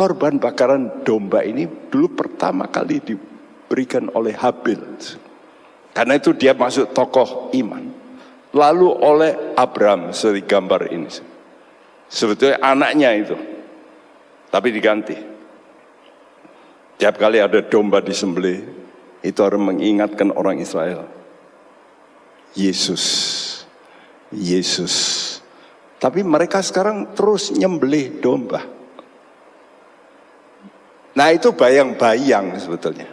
korban bakaran domba ini dulu pertama kali diberikan oleh Habil. Karena itu dia masuk tokoh iman. Lalu oleh Abraham seperti gambar ini. Sebetulnya anaknya itu, tapi diganti. Tiap kali ada domba disembelih, itu harus mengingatkan orang Israel. Yesus, Yesus. Tapi mereka sekarang terus nyembelih domba. Nah itu bayang-bayang sebetulnya.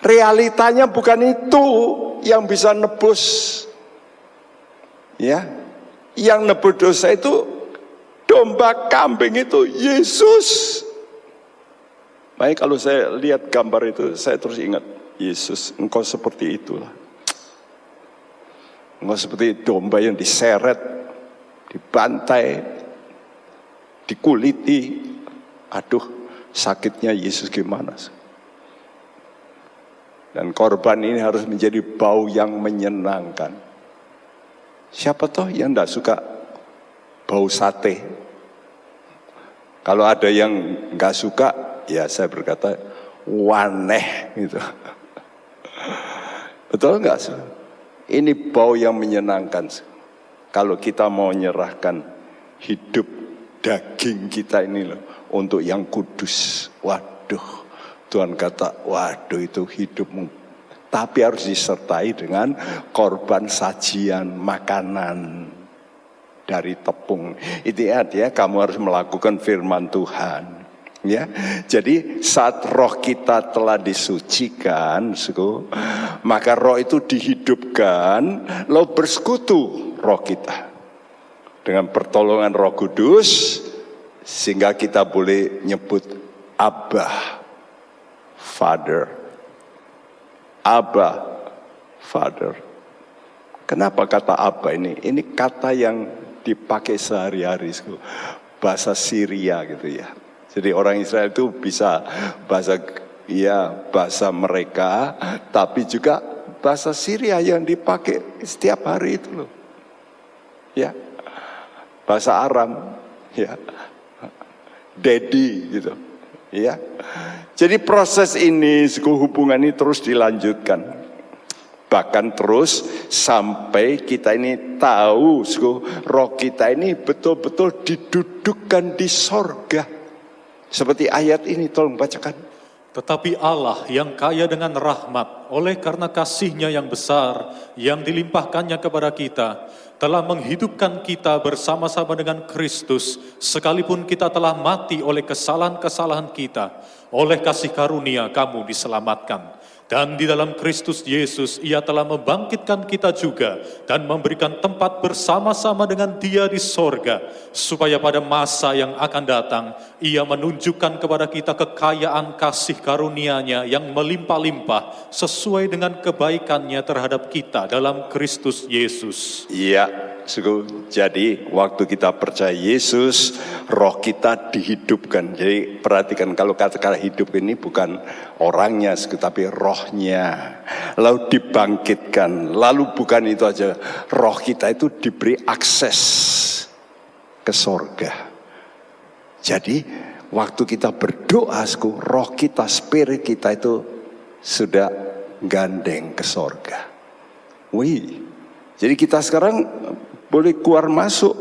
Realitanya bukan itu yang bisa nebus. Ya, yang nebus dosa itu domba kambing itu Yesus. Baik kalau saya lihat gambar itu, saya terus ingat, Yesus, engkau seperti itulah. Engkau seperti domba yang diseret, dibantai, dikuliti. Aduh, sakitnya Yesus gimana? Dan korban ini harus menjadi bau yang menyenangkan. Siapa toh yang tidak suka bau sate? Kalau ada yang nggak suka, ya saya berkata waneh gitu. Betul nggak sih? Ini bau yang menyenangkan. Kalau kita mau menyerahkan hidup daging kita ini loh untuk yang kudus. Waduh, Tuhan kata, waduh itu hidupmu. Tapi harus disertai dengan korban sajian makanan dari tepung. Itu ya, kamu harus melakukan firman Tuhan. Ya, jadi saat roh kita telah disucikan, suku, maka roh itu dihidupkan, lo bersekutu roh kita dengan pertolongan Roh Kudus, sehingga kita boleh nyebut Abah, Father, Abah, Father. Kenapa kata Abah ini? Ini kata yang dipakai sehari-hari bahasa Syria gitu ya. Jadi orang Israel itu bisa bahasa ya bahasa mereka tapi juga bahasa Syria yang dipakai setiap hari itu loh. Ya. Bahasa Aram ya. Dedi gitu. Ya. Jadi proses ini hubungan ini terus dilanjutkan. Bahkan terus sampai kita ini tahu, roh kita ini betul-betul didudukkan di sorga. Seperti ayat ini, tolong bacakan. Tetapi Allah yang kaya dengan rahmat, oleh karena kasihnya yang besar, yang dilimpahkannya kepada kita, telah menghidupkan kita bersama-sama dengan Kristus, sekalipun kita telah mati oleh kesalahan-kesalahan kita, oleh kasih karunia kamu diselamatkan dan di dalam Kristus Yesus ia telah membangkitkan kita juga dan memberikan tempat bersama-sama dengan dia di sorga. Supaya pada masa yang akan datang ia menunjukkan kepada kita kekayaan kasih karunia-Nya yang melimpah-limpah sesuai dengan kebaikannya terhadap kita dalam Kristus Yesus. Iya, Suku, jadi waktu kita percaya Yesus, roh kita dihidupkan. Jadi perhatikan kalau kata-kata hidup ini bukan orangnya, tapi rohnya. Lalu dibangkitkan. Lalu bukan itu aja, roh kita itu diberi akses ke sorga. Jadi waktu kita berdoa, suku, roh kita, spirit kita itu sudah gandeng ke sorga. Wih, jadi kita sekarang boleh keluar masuk.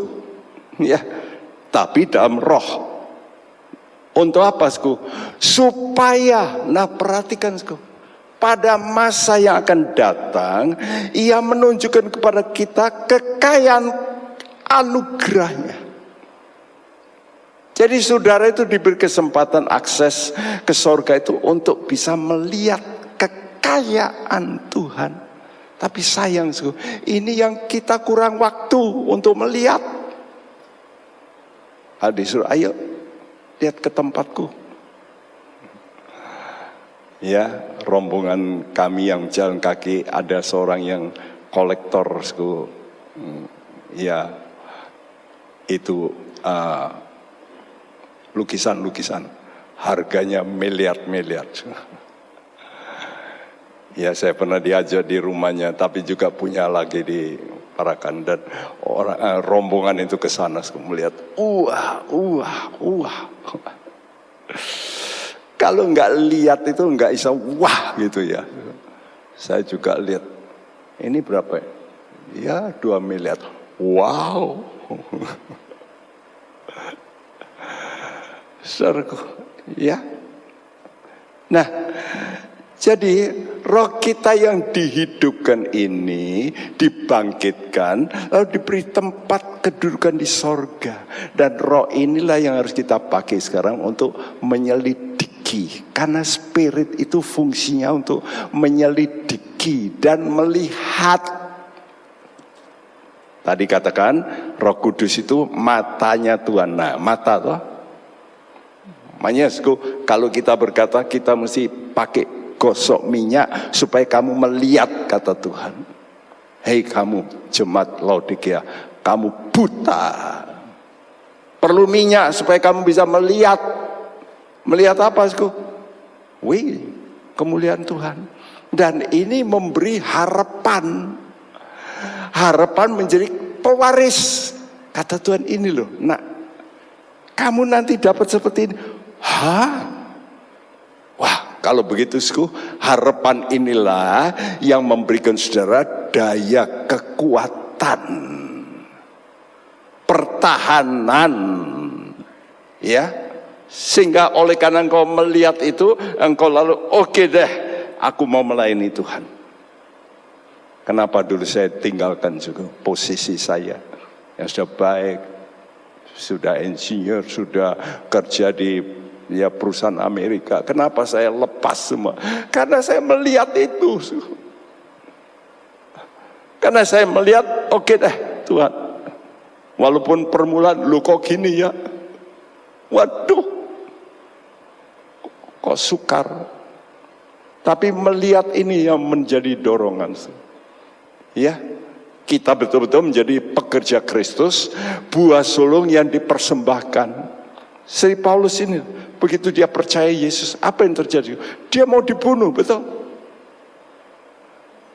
Ya. Tapi dalam roh. Untuk apa sku? Supaya nah perhatikan sku. Pada masa yang akan datang ia menunjukkan kepada kita kekayaan anugerahnya. Jadi saudara itu diberi kesempatan akses ke sorga itu untuk bisa melihat kekayaan Tuhan tapi sayang, ini yang kita kurang waktu untuk melihat. Adik suruh, ayo lihat ke tempatku. Ya, rombongan kami yang jalan kaki ada seorang yang kolektor, suku. Hmm, ya, itu uh, lukisan-lukisan, harganya miliar-miliar. Ya saya pernah diajak di rumahnya, tapi juga punya lagi di Parakan dan orang eh, rombongan itu ke sana melihat, wah, wah, wah. Kalau nggak lihat itu nggak bisa wah gitu ya. Saya juga lihat, ini berapa ya? Ya, dua miliar. Wow. Saudaraku, ya. Nah, jadi roh kita yang dihidupkan ini dibangkitkan lalu diberi tempat kedudukan di sorga. Dan roh inilah yang harus kita pakai sekarang untuk menyelidiki. Karena spirit itu fungsinya untuk menyelidiki dan melihat. Tadi katakan roh kudus itu matanya Tuhan. Nah mata tuh Makanya kalau kita berkata kita mesti pakai gosok minyak supaya kamu melihat kata Tuhan. Hei kamu jemaat Laodikia, kamu buta. Perlu minyak supaya kamu bisa melihat. Melihat apa? Wih, kemuliaan Tuhan. Dan ini memberi harapan. Harapan menjadi pewaris. Kata Tuhan ini loh, nak, kamu nanti dapat seperti ini. Hah? Kalau begitu, sku, harapan inilah yang memberikan saudara daya kekuatan, pertahanan, ya, sehingga oleh karena engkau melihat itu, engkau lalu oke okay deh, aku mau melayani Tuhan. Kenapa dulu saya tinggalkan juga posisi saya yang sudah baik, sudah insinyur, sudah kerja di ya perusahaan Amerika. Kenapa saya lepas semua? Karena saya melihat itu. Karena saya melihat, oke okay deh Tuhan. Walaupun permulaan, lu kok gini ya? Waduh, kok sukar. Tapi melihat ini yang menjadi dorongan. Ya, kita betul-betul menjadi pekerja Kristus, buah sulung yang dipersembahkan. Sri Paulus ini Begitu dia percaya Yesus, apa yang terjadi? Dia mau dibunuh, betul?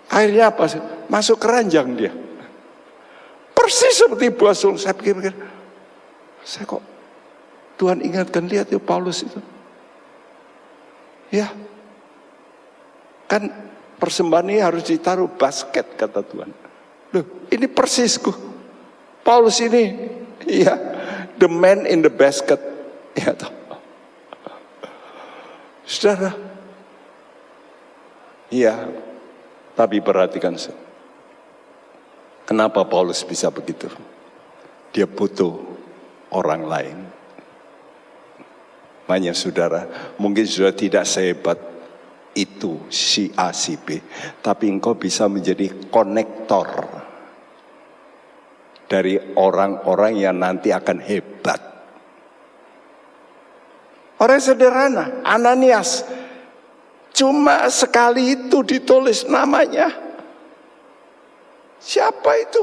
Akhirnya apa? Masuk keranjang dia. Persis seperti buah sulung. Saya pikir-pikir, saya kok Tuhan ingatkan lihat ya Paulus itu. Ya, kan persembahan ini harus ditaruh basket kata Tuhan. Loh, ini persisku. Paulus ini, ya, the man in the basket. Ya, toh. Saudara, iya, tapi perhatikan Kenapa Paulus bisa begitu? Dia butuh orang lain. Banyak saudara, mungkin sudah tidak sehebat itu si A si B, tapi engkau bisa menjadi konektor dari orang-orang yang nanti akan hebat Orang sederhana, Ananias. Cuma sekali itu ditulis namanya. Siapa itu?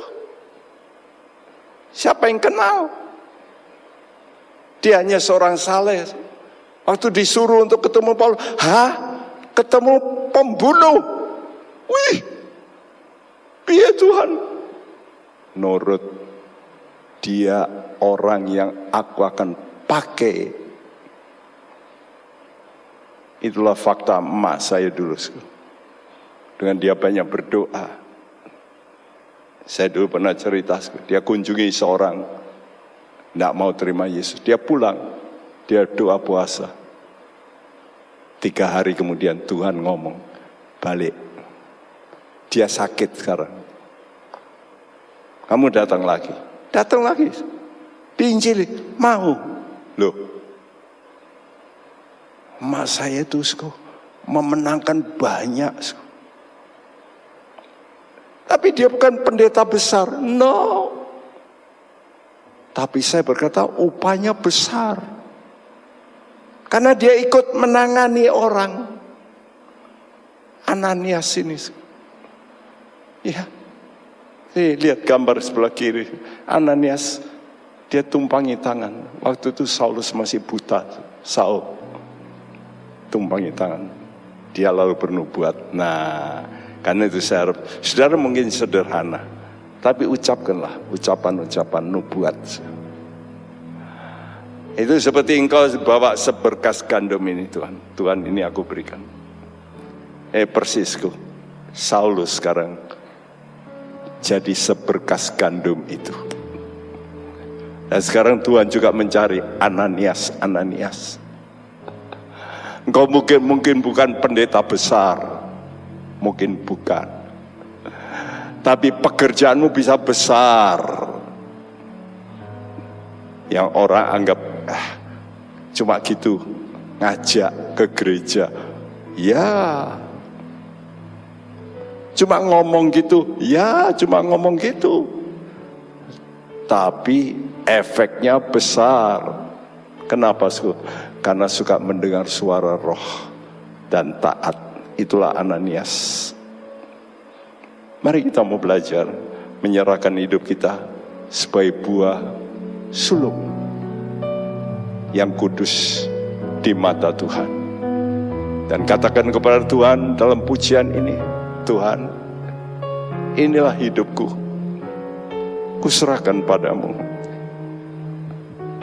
Siapa yang kenal? Dia hanya seorang saleh. Waktu disuruh untuk ketemu Paulus, hah? Ketemu pembunuh? Wih, iya Tuhan. Nurut dia orang yang aku akan pakai Itulah fakta emak saya dulu. Dengan dia banyak berdoa. Saya dulu pernah cerita, dia kunjungi seorang, tidak mau terima Yesus. Dia pulang, dia doa puasa. Tiga hari kemudian Tuhan ngomong, balik. Dia sakit sekarang. Kamu datang lagi. Datang lagi. Diinjili. Mau. Loh, Mak saya itu memenangkan banyak. Tapi dia bukan pendeta besar. No. Tapi saya berkata upahnya besar. Karena dia ikut menangani orang. Ananias ini. Ya. Nih, lihat gambar sebelah kiri. Ananias, dia tumpangi tangan. Waktu itu Saulus masih buta. Saul tumpangi tangan. Dia lalu bernubuat. Nah, karena itu saya harap, saudara mungkin sederhana. Tapi ucapkanlah ucapan-ucapan nubuat. Itu seperti engkau bawa seberkas gandum ini Tuhan. Tuhan ini aku berikan. Eh persisku. Saulus sekarang jadi seberkas gandum itu. Dan sekarang Tuhan juga mencari Ananias, Ananias. Engkau mungkin mungkin bukan pendeta besar, mungkin bukan. Tapi pekerjaanmu bisa besar. Yang orang anggap ah, cuma gitu ngajak ke gereja. Ya, cuma ngomong gitu. Ya, cuma ngomong gitu. Tapi efeknya besar. Kenapa? Karena suka mendengar suara roh dan taat. Itulah Ananias. Mari kita mau belajar menyerahkan hidup kita sebagai buah sulung yang kudus di mata Tuhan. Dan katakan kepada Tuhan dalam pujian ini, Tuhan, inilah hidupku. Kuserahkan padamu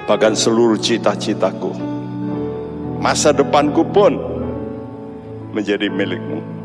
bahkan seluruh cita-citaku. Masa depanku pun menjadi milikmu.